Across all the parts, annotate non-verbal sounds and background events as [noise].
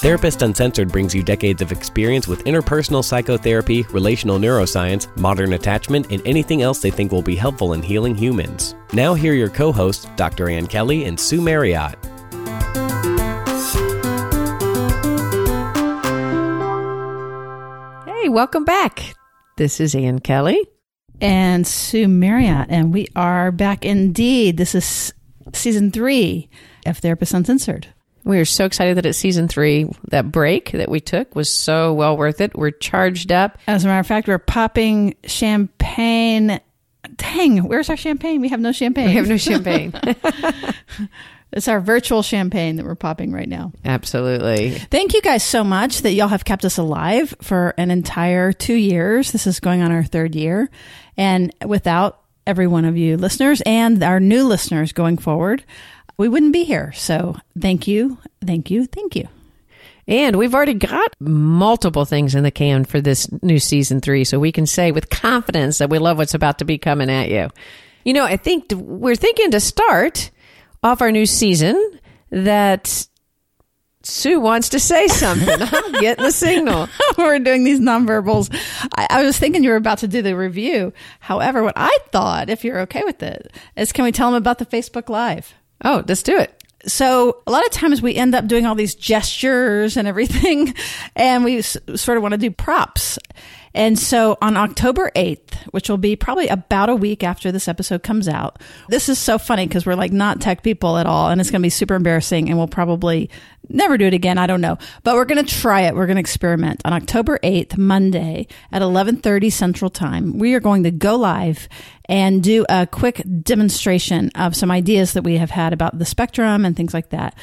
Therapist Uncensored brings you decades of experience with interpersonal psychotherapy, relational neuroscience, modern attachment, and anything else they think will be helpful in healing humans. Now, here are your co hosts, Dr. Ann Kelly and Sue Marriott. Hey, welcome back. This is Ann Kelly. And Sue Marriott. And we are back indeed. This is season three of Therapist Uncensored. We are so excited that it's season three. That break that we took was so well worth it. We're charged up. As a matter of fact, we're popping champagne. Dang, where's our champagne? We have no champagne. We have no champagne. [laughs] [laughs] it's our virtual champagne that we're popping right now. Absolutely. Thank you guys so much that y'all have kept us alive for an entire two years. This is going on our third year. And without every one of you listeners and our new listeners going forward, we wouldn't be here. So thank you, thank you, thank you. And we've already got multiple things in the can for this new season three. So we can say with confidence that we love what's about to be coming at you. You know, I think we're thinking to start off our new season that Sue wants to say [laughs] something. I'm getting the signal. [laughs] we're doing these nonverbals. I, I was thinking you were about to do the review. However, what I thought, if you're okay with it, is can we tell them about the Facebook Live? Oh, let's do it. So a lot of times we end up doing all these gestures and everything, [laughs] and we s- sort of want to do props. And so on October 8th, which will be probably about a week after this episode comes out, this is so funny because we're like not tech people at all. And it's going to be super embarrassing and we'll probably never do it again. I don't know, but we're going to try it. We're going to experiment on October 8th, Monday at 1130 central time. We are going to go live and do a quick demonstration of some ideas that we have had about the spectrum and things like that.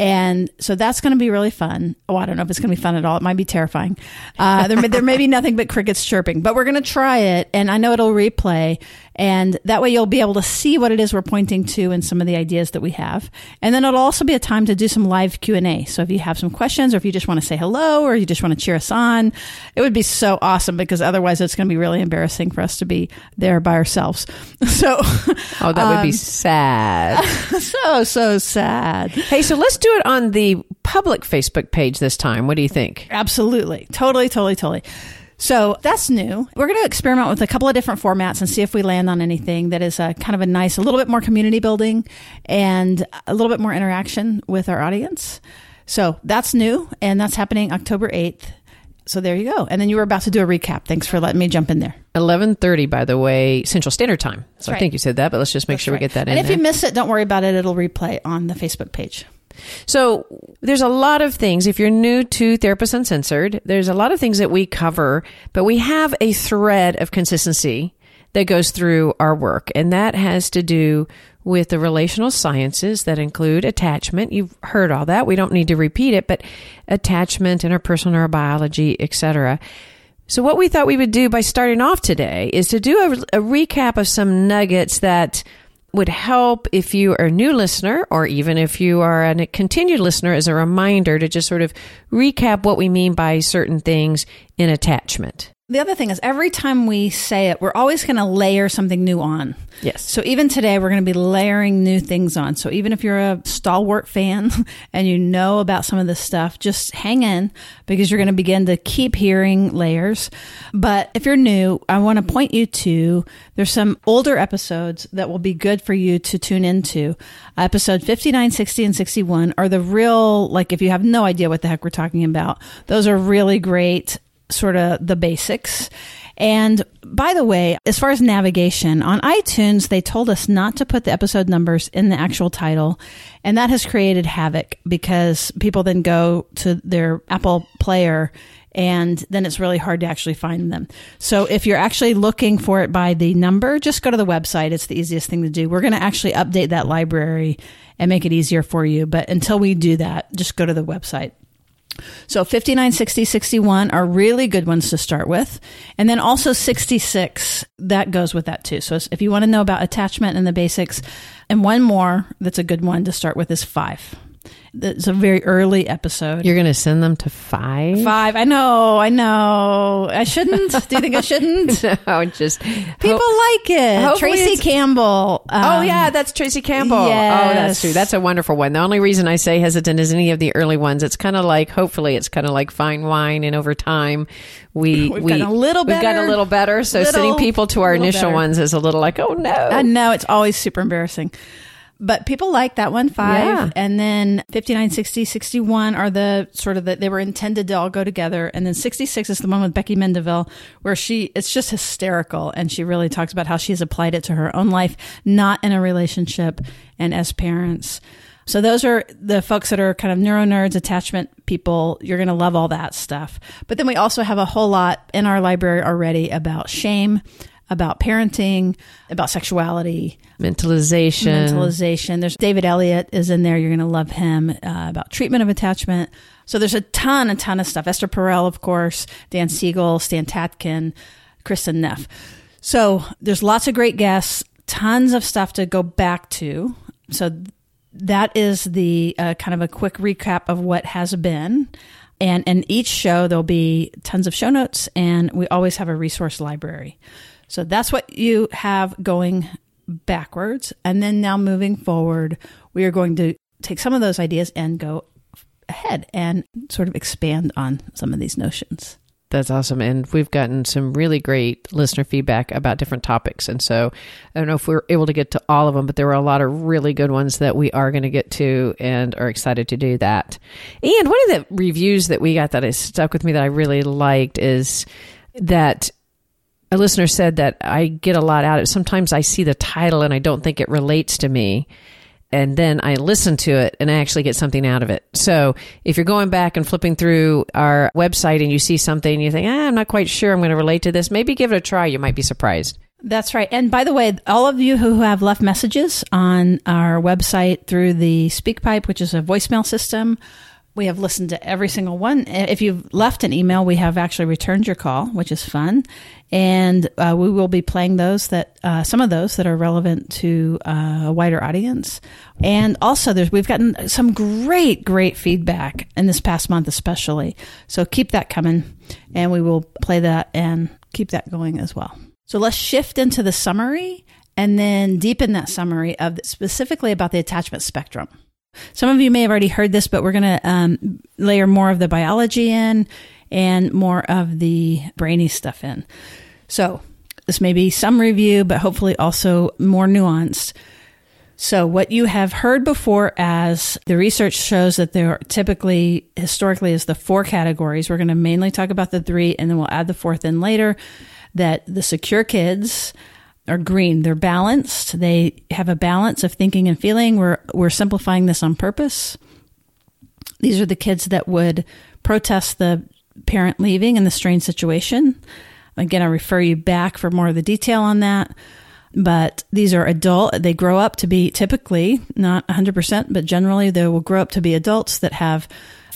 And so that's going to be really fun. Oh, I don't know if it's going to be fun at all. It might be terrifying. Uh, there, may, there may be nothing but crickets chirping, but we're going to try it. And I know it'll replay. And that way you'll be able to see what it is we're pointing to and some of the ideas that we have. And then it'll also be a time to do some live Q&A. So if you have some questions or if you just want to say hello or you just want to cheer us on, it would be so awesome because otherwise it's going to be really embarrassing for us to be there by ourselves. [laughs] So, oh, that would be sad. [laughs] so, so sad. Hey, so let's do it on the public Facebook page this time. What do you think? Absolutely. Totally, totally, totally. So that's new. We're going to experiment with a couple of different formats and see if we land on anything that is a kind of a nice, a little bit more community building and a little bit more interaction with our audience. So that's new and that's happening October 8th. So there you go. And then you were about to do a recap. Thanks for letting me jump in there. 11:30 by the way, Central Standard Time. So right. I think you said that, but let's just make that's sure right. we get that and in. And if there. you miss it, don't worry about it. It'll replay on the Facebook page. So there's a lot of things. If you're new to Therapist Uncensored, there's a lot of things that we cover, but we have a thread of consistency that goes through our work. And that has to do with the relational sciences that include attachment. You've heard all that. We don't need to repeat it, but attachment, interpersonal neurobiology, etc. So what we thought we would do by starting off today is to do a, a recap of some nuggets that would help if you are a new listener or even if you are a continued listener as a reminder to just sort of recap what we mean by certain things in attachment. The other thing is every time we say it, we're always going to layer something new on. Yes. So even today, we're going to be layering new things on. So even if you're a stalwart fan [laughs] and you know about some of this stuff, just hang in because you're going to begin to keep hearing layers. But if you're new, I want to point you to there's some older episodes that will be good for you to tune into. Episode 59, 60, and 61 are the real, like if you have no idea what the heck we're talking about, those are really great sort of the basics. And by the way, as far as navigation on iTunes, they told us not to put the episode numbers in the actual title. And that has created havoc because people then go to their Apple player and then it's really hard to actually find them. So if you're actually looking for it by the number, just go to the website. It's the easiest thing to do. We're going to actually update that library and make it easier for you. But until we do that, just go to the website. So 59, 60, 61 are really good ones to start with. And then also 66, that goes with that too. So if you want to know about attachment and the basics, and one more that's a good one to start with is five. It's a very early episode. You're going to send them to five? Five. I know. I know. I shouldn't. Do you think I shouldn't? [laughs] no, just people like it. Tracy Campbell. Oh um, yeah, that's Tracy Campbell. Oh, that's true. That's a wonderful one. The only reason I say hesitant is any of the early ones. It's kind of like, hopefully, it's kind of like fine wine, and over time, we [laughs] We've we gotten a little We've gotten better. a little better. So Little- sending people to our initial better. ones is a little like, oh no. I know it's always super embarrassing. But people like that one, five. Yeah. And then 59, 60, 61 are the sort of that they were intended to all go together. And then 66 is the one with Becky Mandeville where she, it's just hysterical. And she really talks about how she's applied it to her own life, not in a relationship and as parents. So those are the folks that are kind of neuro nerds, attachment people. You're going to love all that stuff. But then we also have a whole lot in our library already about shame, about parenting, about sexuality, Mentalization. mentalization. There's David Elliott is in there. You're going to love him uh, about treatment of attachment. So there's a ton, a ton of stuff. Esther Perel, of course, Dan Siegel, Stan Tatkin, Kristin Neff. So there's lots of great guests, tons of stuff to go back to. So that is the uh, kind of a quick recap of what has been. And in each show, there'll be tons of show notes, and we always have a resource library. So that's what you have going backwards. And then now moving forward, we are going to take some of those ideas and go ahead and sort of expand on some of these notions. That's awesome. And we've gotten some really great listener feedback about different topics. And so I don't know if we are able to get to all of them, but there were a lot of really good ones that we are going to get to and are excited to do that. And one of the reviews that we got that has stuck with me that I really liked is that a listener said that I get a lot out of it. Sometimes I see the title and I don't think it relates to me. And then I listen to it and I actually get something out of it. So if you're going back and flipping through our website and you see something and you think, ah, I'm not quite sure I'm going to relate to this, maybe give it a try. You might be surprised. That's right. And by the way, all of you who have left messages on our website through the SpeakPipe, which is a voicemail system, we have listened to every single one. If you've left an email, we have actually returned your call, which is fun. And uh, we will be playing those that, uh, some of those that are relevant to uh, a wider audience. And also, there's, we've gotten some great, great feedback in this past month, especially. So keep that coming, and we will play that and keep that going as well. So let's shift into the summary and then deepen that summary of specifically about the attachment spectrum. Some of you may have already heard this, but we're going to um, layer more of the biology in and more of the brainy stuff in. So this may be some review, but hopefully also more nuanced. So, what you have heard before as the research shows that there are typically, historically, is the four categories. We're going to mainly talk about the three, and then we'll add the fourth in later. That the secure kids are green. They're balanced. They have a balance of thinking and feeling. We're we're simplifying this on purpose. These are the kids that would protest the parent leaving in the strange situation. Again, I refer you back for more of the detail on that but these are adult they grow up to be typically not 100% but generally they will grow up to be adults that have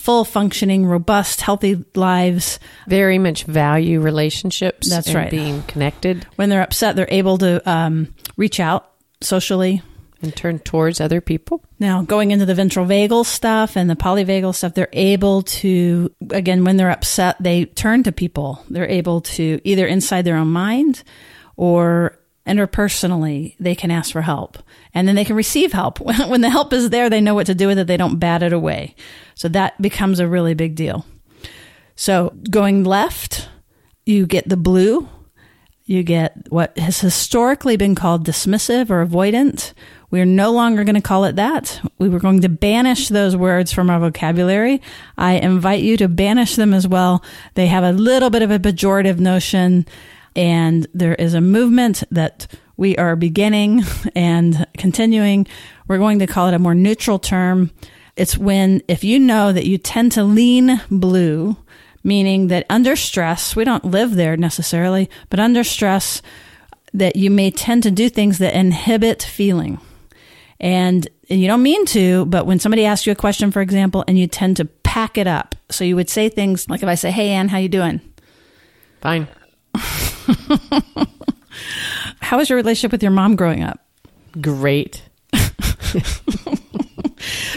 full functioning robust healthy lives Very much value relationships. That's and right. Being connected when they're upset they're able to um, reach out socially and turn towards other people. now going into the ventral vagal stuff and the polyvagal stuff they're able to again when they're upset they turn to people they're able to either inside their own mind or interpersonally they can ask for help and then they can receive help [laughs] when the help is there they know what to do with it they don't bat it away so that becomes a really big deal so going left you get the blue you get what has historically been called dismissive or avoidant. We're no longer going to call it that. We were going to banish those words from our vocabulary. I invite you to banish them as well. They have a little bit of a pejorative notion, and there is a movement that we are beginning [laughs] and continuing. We're going to call it a more neutral term. It's when, if you know that you tend to lean blue, meaning that under stress, we don't live there necessarily, but under stress, that you may tend to do things that inhibit feeling. And you don't mean to, but when somebody asks you a question, for example, and you tend to pack it up. So you would say things like if I say, "Hey Ann, how you doing?" Fine. [laughs] How was your relationship with your mom growing up? Great. [laughs]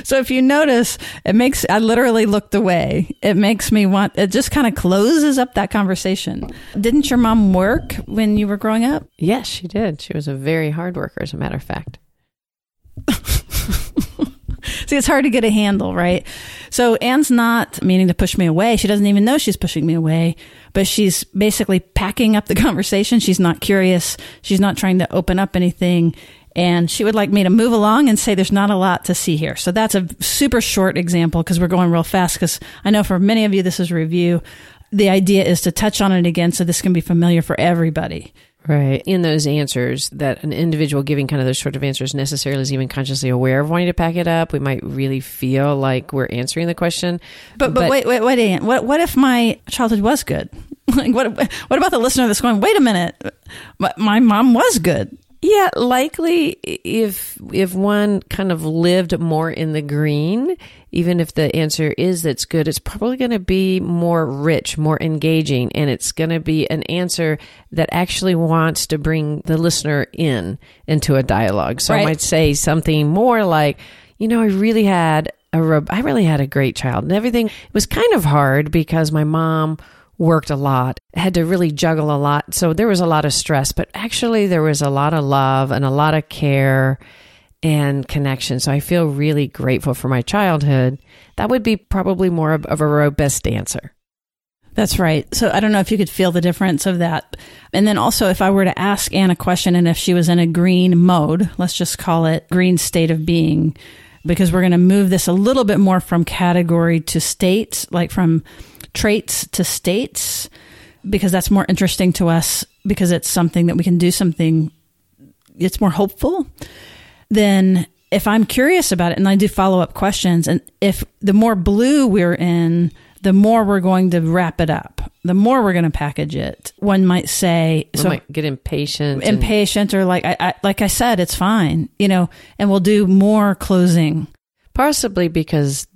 So if you notice, it makes I literally looked away. It makes me want it just kind of closes up that conversation. Didn't your mom work when you were growing up? Yes, she did. She was a very hard worker, as a matter of fact. See, it's hard to get a handle, right? So Ann's not meaning to push me away. She doesn't even know she's pushing me away, but she's basically packing up the [laughs] conversation. She's not curious. She's not trying to open up anything. And she would like me to move along and say there's not a lot to see here. So that's a super short example because we're going real fast because I know for many of you this is review. The idea is to touch on it again so this can be familiar for everybody. Right. In those answers, that an individual giving kind of those sort of answers necessarily is even consciously aware of wanting to pack it up. We might really feel like we're answering the question. But but, wait wait wait Ann, what what if my childhood was good? [laughs] like what what about the listener that's going? Wait a minute, my, my mom was good. Yeah, likely if if one kind of lived more in the green, even if the answer is that's good, it's probably going to be more rich, more engaging, and it's going to be an answer that actually wants to bring the listener in into a dialogue. So Right. I might say something more like, you know, I really had a I really had a great child, and everything was kind of hard because my mom worked a lot, had to really juggle a lot. So there was a lot of stress, but actually there was a lot of love and a lot of care and connection. So I feel really grateful for my childhood. That would be probably more of, a robust answer. That's right. So I don't know if you could feel the difference of that. And then also, if I were to ask Ann a question and if she was in a green mode, let's just call it green state of being, because we're going to move this a little bit more from category to state, like from traits to states, because that's more interesting to us because it's something that we can do something, it's more hopeful. Then if I'm curious about it and I do follow up questions, and if the more blue we're in, the more we're going to wrap it up, the more we're going to package it. One might say, We so might get impatient. and- impatient or like I, I like I said, it's fine, you know, and we'll do more closing. Possibly because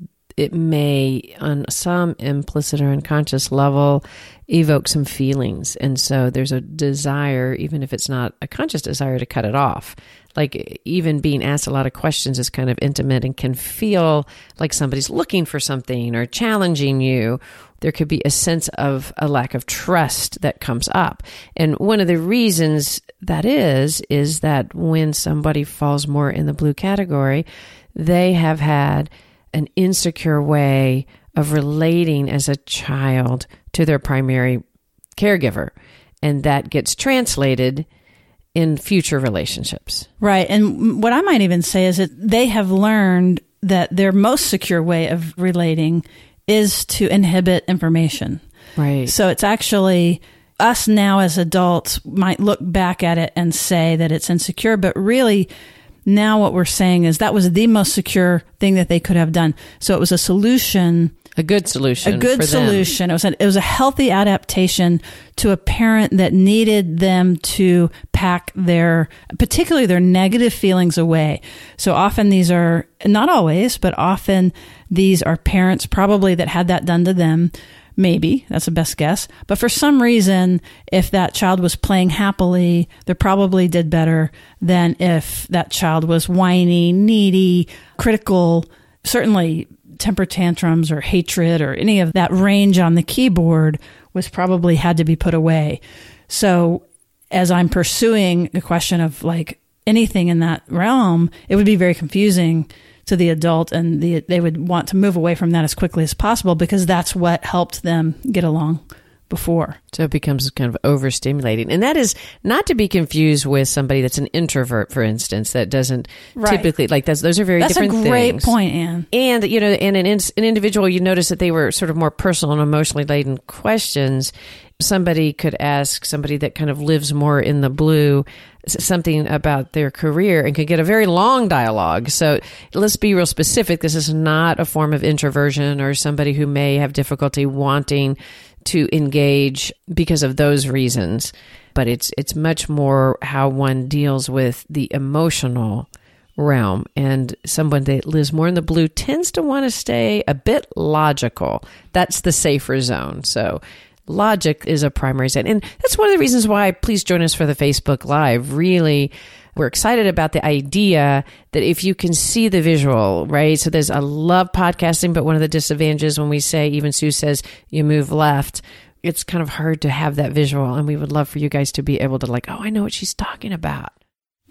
it may, on some implicit or unconscious level, evoke some feelings. And so there's a desire, even if it's not a conscious desire, to cut it off. Like even being asked a lot of questions is kind of intimate and can feel like somebody's looking for something or challenging you. There could be a sense of a lack of trust that comes up. And one of the reasons that is, is that when somebody falls more in the blue category, they have had an insecure way of relating as a child to their primary caregiver. And that gets translated in future relationships. Right. And what I might even say is that they have learned that their most secure way of relating is to inhibit information. Right. So it's actually us now as adults might look back at it and say that it's insecure, but really now what we're saying is that was the most secure thing that they could have done. So it was a solution A good solution. a good for them. solution. It was a, it was a healthy adaptation to a parent that needed them to pack their, particularly their negative feelings away. So often these are not always, but often these are parents probably that had that done to them. Maybe that's the best guess. But for some reason, if that child was playing happily, they probably did better than if that child was whiny, needy, critical, certainly temper tantrums or hatred or any of that range on the keyboard was probably had to be put away. So as I'm pursuing the question of like anything in that realm, it would be very confusing to the adult and the, they would want to move away from that as quickly as possible because that's what helped them get along before. So it becomes kind of overstimulating. And that is not to be confused with somebody that's an introvert, for instance, that doesn't Right. typically, like those, those are very That's a different great things. point, Ann. And you know, and an, an individual, you notice that they were sort of more personal and emotionally laden questions. Somebody could ask somebody that kind of lives more in the blue something about their career and could get a very long dialogue. So let's be real specific. This is not a form of introversion or somebody who may have difficulty wanting to engage because of those reasons. But it's it's much more how one deals with the emotional realm. And someone that lives more in the blue tends to want to stay a bit logical. That's the safer zone. So logic is a primary zone. And that's one of the reasons why please join us for the Facebook Live. Really, we're excited about the idea that if you can see the visual, right? So there's, I love podcasting, but one of the disadvantages when we say, even Sue says, you move left, it's kind of hard to have that visual. And we would love for you guys to be able to, like, oh, I know what she's talking about.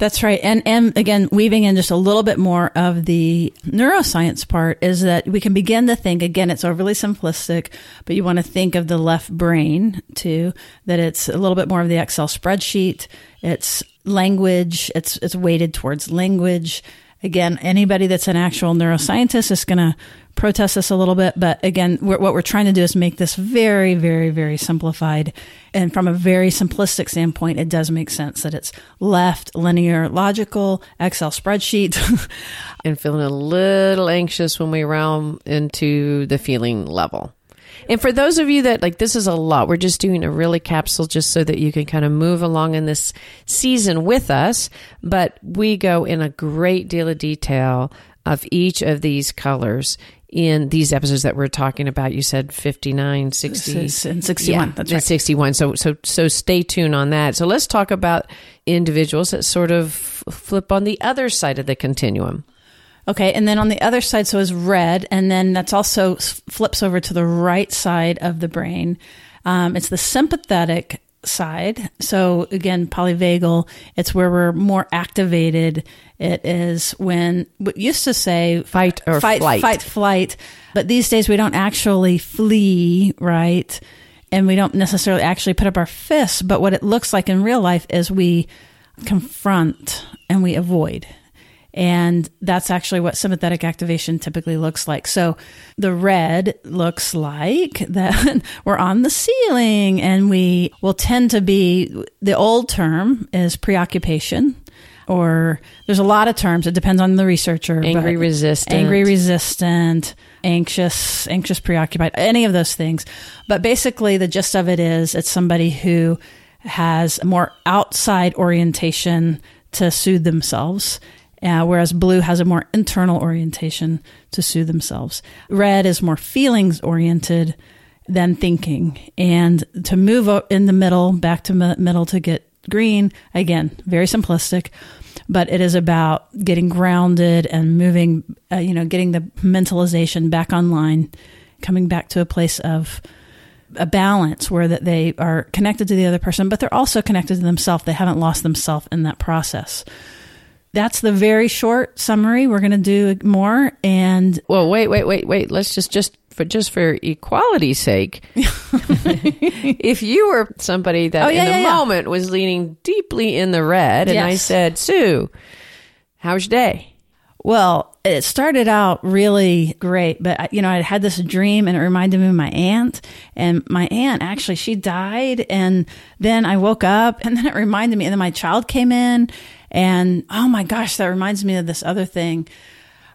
That's right. And, and again, weaving in just a little bit more of the neuroscience part is that we can begin to think, again, it's overly simplistic, but you want to think of the left brain too, that it's a little bit more of the Excel spreadsheet. It's language. It's, it's weighted towards language. Again, anybody that's an actual neuroscientist is going to protest this a little bit. But again, we're, what we're trying to do is make this very, very, very simplified. And from a very simplistic standpoint, it does make sense that it's left, linear, logical, Excel spreadsheet. [laughs] and feeling a little anxious when we round into the feeling level. And for those of you that like this is a lot, we're just doing a really capsule just so that you can kind of move along in this season with us. But we go in a great deal of detail of each of these colors in these episodes that we're talking about. You said 59, 60 and 61. Yeah, that's right. 61. So so so stay tuned on that. So let's talk about individuals that sort of flip on the other side of the continuum. Okay, and then on the other side, so is red, and then that's also flips over to the right side of the brain. Um, it's the sympathetic side. So again, polyvagal, it's where we're more activated. It is when what used to say fight or fight, flight. fight, flight, but these days we don't actually flee, right? And we don't necessarily actually put up our fists, but what it looks like in real life is we confront and we avoid. And that's actually what sympathetic activation typically looks like. So the red looks like [laughs] that we're on the ceiling and we will tend to be, the old term is preoccupation or there's a lot of terms. It depends on the researcher. Angry resistant. Angry resistant, anxious, anxious preoccupied, any of those things. But basically the gist of it is it's somebody who has more outside orientation to soothe themselves uh, whereas blue has a more internal orientation to soothe themselves. Red is more feelings oriented than thinking. And to move in the middle, back to middle to get green, again, very simplistic, but it is about getting grounded and moving, uh, you know, getting the mentalization back online, coming back to a place of a balance where that they are connected to the other person, but they're also connected to themselves. They haven't lost themselves in that process that's the very short summary. We're going to do more. And [laughs] well, wait, wait, wait, wait. Let's just just for just for equality's sake, [laughs] if you were somebody that oh, yeah, in the yeah, moment yeah. was leaning deeply in the red, and yes. I said, Sue, how's your day? Well, it started out really great, but uh, you know, I had this dream and it reminded me of my aunt and my aunt actually, she died. And then I woke up and [laughs] then it reminded me, and then my child came in and oh my gosh, that reminds me of this other thing.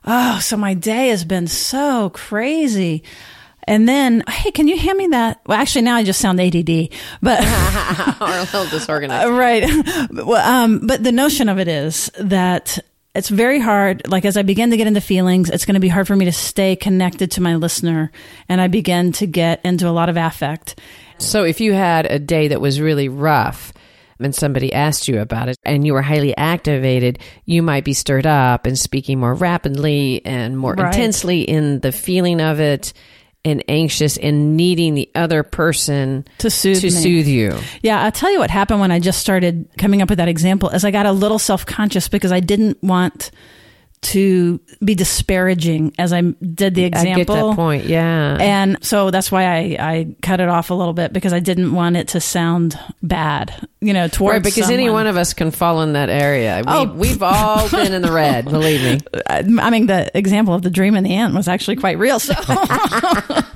Oh, so my day has been so crazy. And then, hey, can you hand me that? Well, actually, now I just sound ADD, but [laughs] or a little disorganized, right? [laughs] well, um, but the notion of it is that it's very hard. Like as I begin to get into feelings, it's going to be hard for me to stay connected to my listener, and I begin to get into a lot of affect. So, if you had a day that was really rough, and somebody asked you about it and you were highly activated, you might be stirred up and speaking more rapidly and more right. intensely in the feeling of it and anxious and needing the other person to soothe to me. soothe you. Yeah, I'll tell you what happened when I just started coming up with that example is I got a little self-conscious because I didn't want to be disparaging as I did the example. I get that point, yeah. And so that's why I, I cut it off a little bit because I didn't want it to sound bad, you know, towards right, because someone. any one of us can fall in that area. We, Oh. We've all been in the red, believe me. [laughs] I mean, the example of the dream and the aunt was actually quite real. So [laughs]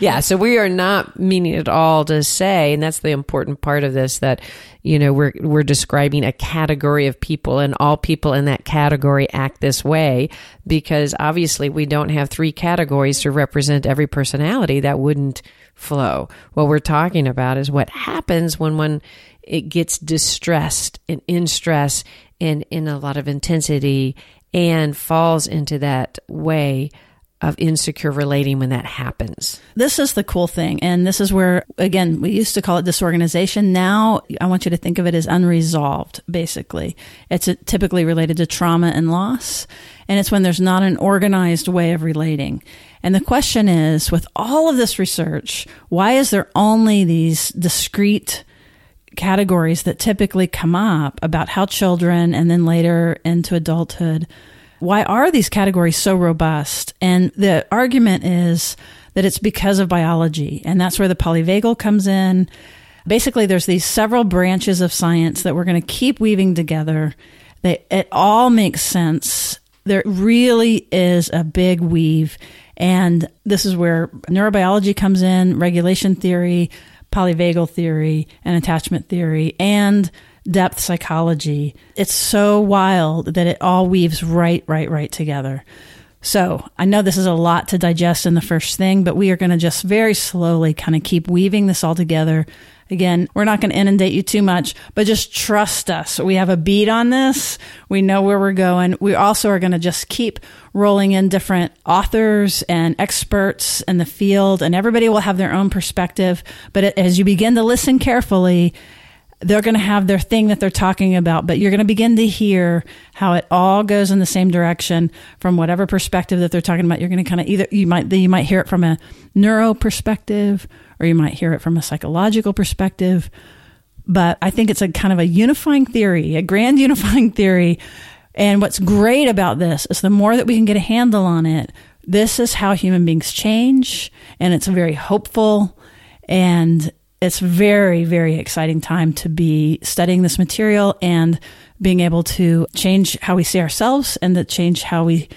Yeah, so we are not meaning at all to say, and that's the important part of this that you know we're we're describing a category of people, and all people in that category act this way because obviously we don't have three categories to represent every personality. That wouldn't flow. What we're talking about is what happens when one it gets distressed and in stress and in a lot of intensity and falls into that way of insecure relating when that happens. This is the cool thing. And this is where, again, we used to call it disorganization. Now I want you to think of it as unresolved, basically. It's uh, typically related to trauma and loss. And it's when there's not an organized way of relating. And the question is with all of this research, why is there only these discrete categories that typically come up about how children and then later into adulthood why are these categories so robust? And the argument is that it's because of biology. And that's where the polyvagal comes in. Basically, there's these several branches of science that we're going to keep weaving together. They, it all makes sense. There really is a big weave. And this is where neurobiology comes in, regulation theory, polyvagal theory, and attachment theory, and depth psychology. It's so wild that it all weaves right, right, right together. So I know this is a lot to digest in the first thing, but we are going to just very slowly kind of keep weaving this all together. Again, we're not going to inundate you too much, but just trust us. We have a beat on this. We know where we're going. We also are going to just keep rolling in different authors and experts in the field, and everybody will have their own perspective. But as you begin to listen carefully, they're going to have their thing that they're talking about, but you're going to begin to hear how it all goes in the same direction from whatever perspective that they're talking about. You're going to kind of either you might you might hear it from a neuro perspective or you might hear it from a psychological perspective. But I think it's a kind of a unifying theory, a grand [laughs] unifying theory. And what's great about this is the more that we can get a handle on it, this is how human beings change, and it's very hopeful and it's very, very exciting time to be studying this material and being able to change how we see ourselves and to change how we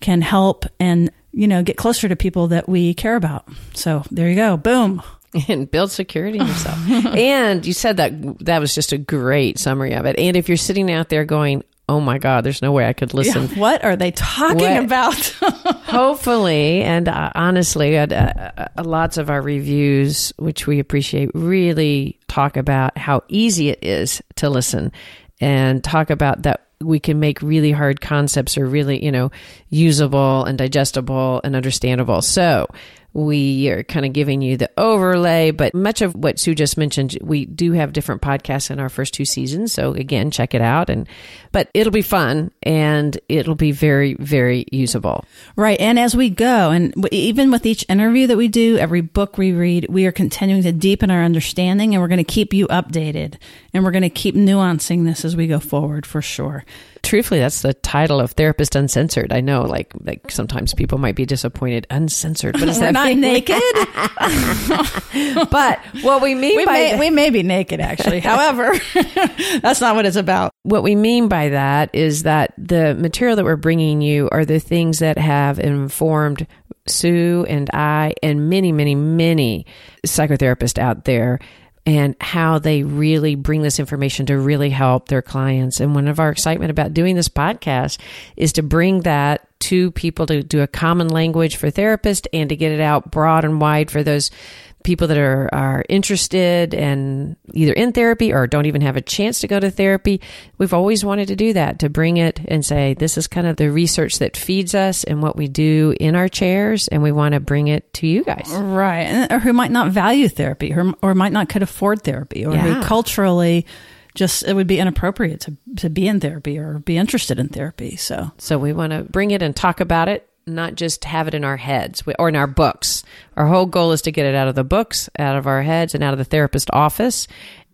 can help and, you know, get closer to people that we care about. So there you go. Boom. [laughs] And build security in yourself. [laughs] and you said that that was just a great summary of it. And if you're sitting out there going, oh my God, there's no way I could listen. Yeah, [laughs] what are they talking what? about? [laughs] Hopefully, and uh, honestly, uh, uh, lots of our reviews, which we appreciate, really talk about how easy it is to listen and talk about that we can make really hard concepts are really, you know, usable and digestible and understandable. So we are kind of giving you the overlay, but much of what Sue just mentioned, we do have different podcasts in our first two seasons. So again, check it out. And, but it'll be fun and it'll be very, very usable. Right. And as we go, and even with each interview that we do, every book we read, we are continuing to deepen our understanding and we're going to keep you updated and we're going to keep nuancing this as we go forward for sure truthfully, that's the title of Therapist Uncensored. I know, like, like sometimes people might be disappointed. Uncensored, but is that not naked? [laughs] but what we mean we by may, we may be naked, actually. [laughs] However, [laughs] that's not what it's about. What we mean by that is that the material that we're bringing you are the things that have informed Sue and I and many, many, many psychotherapists out there and how they really bring this information to really help their clients. And one of our excitement about doing this podcast is to bring that to people to do a common language for therapists and to get it out broad and wide for those people that are, are interested and either in therapy or don't even have a chance to go to therapy. We've always wanted to do that, to bring it and say, this is kind of the research that feeds us and what we do in our chairs, and we want to bring it to you guys. Right. And, or who might not value therapy or, or might not could afford therapy or yeah. who culturally just it would be inappropriate to, to be in therapy or be interested in therapy. So so we want to bring it and talk about it not just have it in our heads or in our books. Our whole goal is to get it out of the books, out of our heads, and out of the therapist office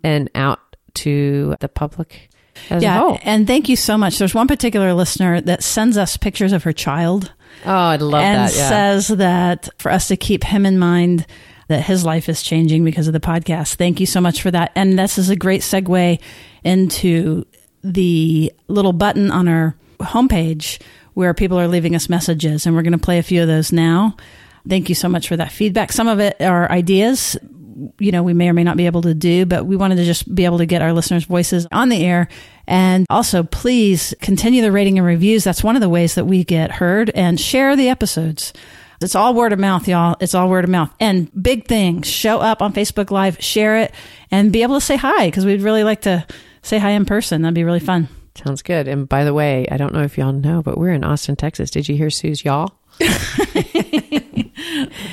and out to the public yeah, and thank you so much. There's one particular listener that sends us pictures of her child. Oh, I'd love and that. Yeah. says that for us to keep him in mind that his life is changing because of the podcast. Thank you so much for that. And this is a great segue into the little button on our homepage where people are leaving us messages, and we're going to play a few of those now. Thank you so much for that feedback. Some of it are ideas, you know, we may or may not be able to do, but we wanted to just be able to get our listeners' voices on the air. And also, please continue the rating and reviews. That's one of the ways that we get heard and share the episodes. It's all word of mouth, y'all. It's all word of mouth. And big thing, show up on Facebook Live, share it, and be able to say hi because we'd really like to say hi in person. That'd be really fun. Sounds good. And by the way, I don't know if y'all know, but we're in Austin, Texas. Did you hear Sue's y'all? [laughs] That's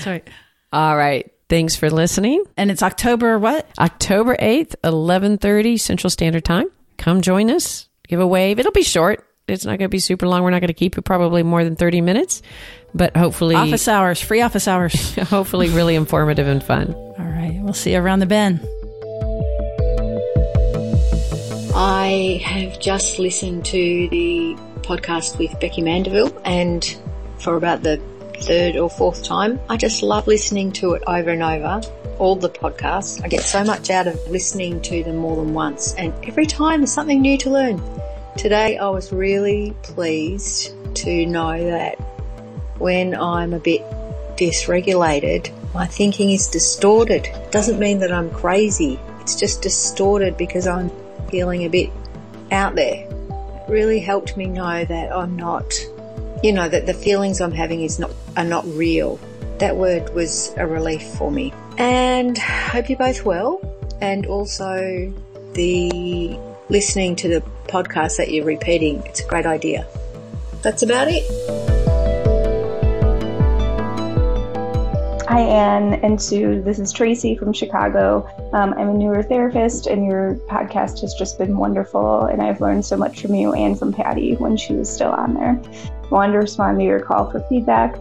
right. All right. Thanks for listening. And it's October what? October 8th, 11:30 Central Standard Time. Come join us. Give a wave. It'll be short. It's not going to be super long. We're not going to keep it probably more than 30 minutes, but hopefully Office hours, free office hours. [laughs] hopefully really informative and fun. All right. We'll see you around the bend. I have just listened to the podcast with Becky Mandeville and for about the third or fourth time. I just love listening to it over and over. All the podcasts. I get so much out of listening to them more than once and every time there's something new to learn. Today I was really pleased to know that when I'm a bit dysregulated, my thinking is distorted. Doesn't mean that I'm crazy. It's just distorted because I'm feeling a bit out there. It really helped me know that I'm not, you know, that the feelings I'm having is not are not real. That word was a relief for me. And hope you're both well. And also the listening to the podcast that you're repeating. It's a great idea. That's about it. Hi, Ann and Sue. This is Tracy from Chicago. Um, I'm a neurotherapist, and your podcast has just been wonderful. And I've learned so much from you and from Patty when she was still on there. I wanted to respond to your call for feedback.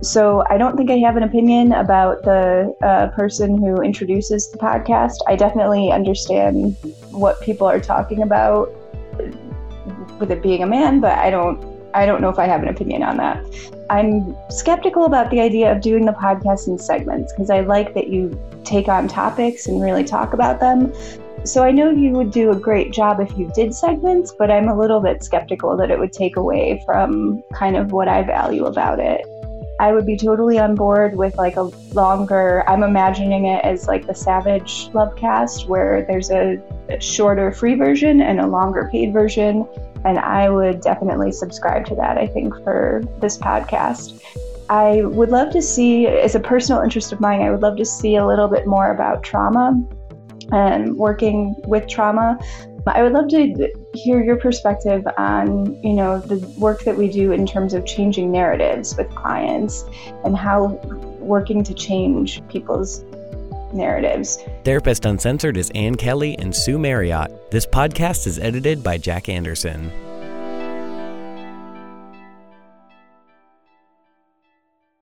So, I don't think I have an opinion about the uh, person who introduces the podcast. I definitely understand what people are talking about with it being a man, but I don't I don't know if I have an opinion on that. I'm skeptical about the idea of doing the podcast in segments because I like that you take on topics and really talk about them. So I know you would do a great job if you did segments, but I'm a little bit skeptical that it would take away from kind of what I value about it. I would be totally on board with like a longer, I'm imagining it as like the Savage Lovecast, where there's a, shorter free version and a longer paid version. And I would definitely subscribe to that, I think, for this podcast. I would love to see, as a personal interest of mine, I would love to see a little bit more about trauma and working with trauma. I would love to hear your perspective on, you know, the work that we do in terms of changing narratives with clients and how working to change people's narratives. Therapist Uncensored is Ann Kelly and Sue Marriott. This podcast is edited by Jack Anderson.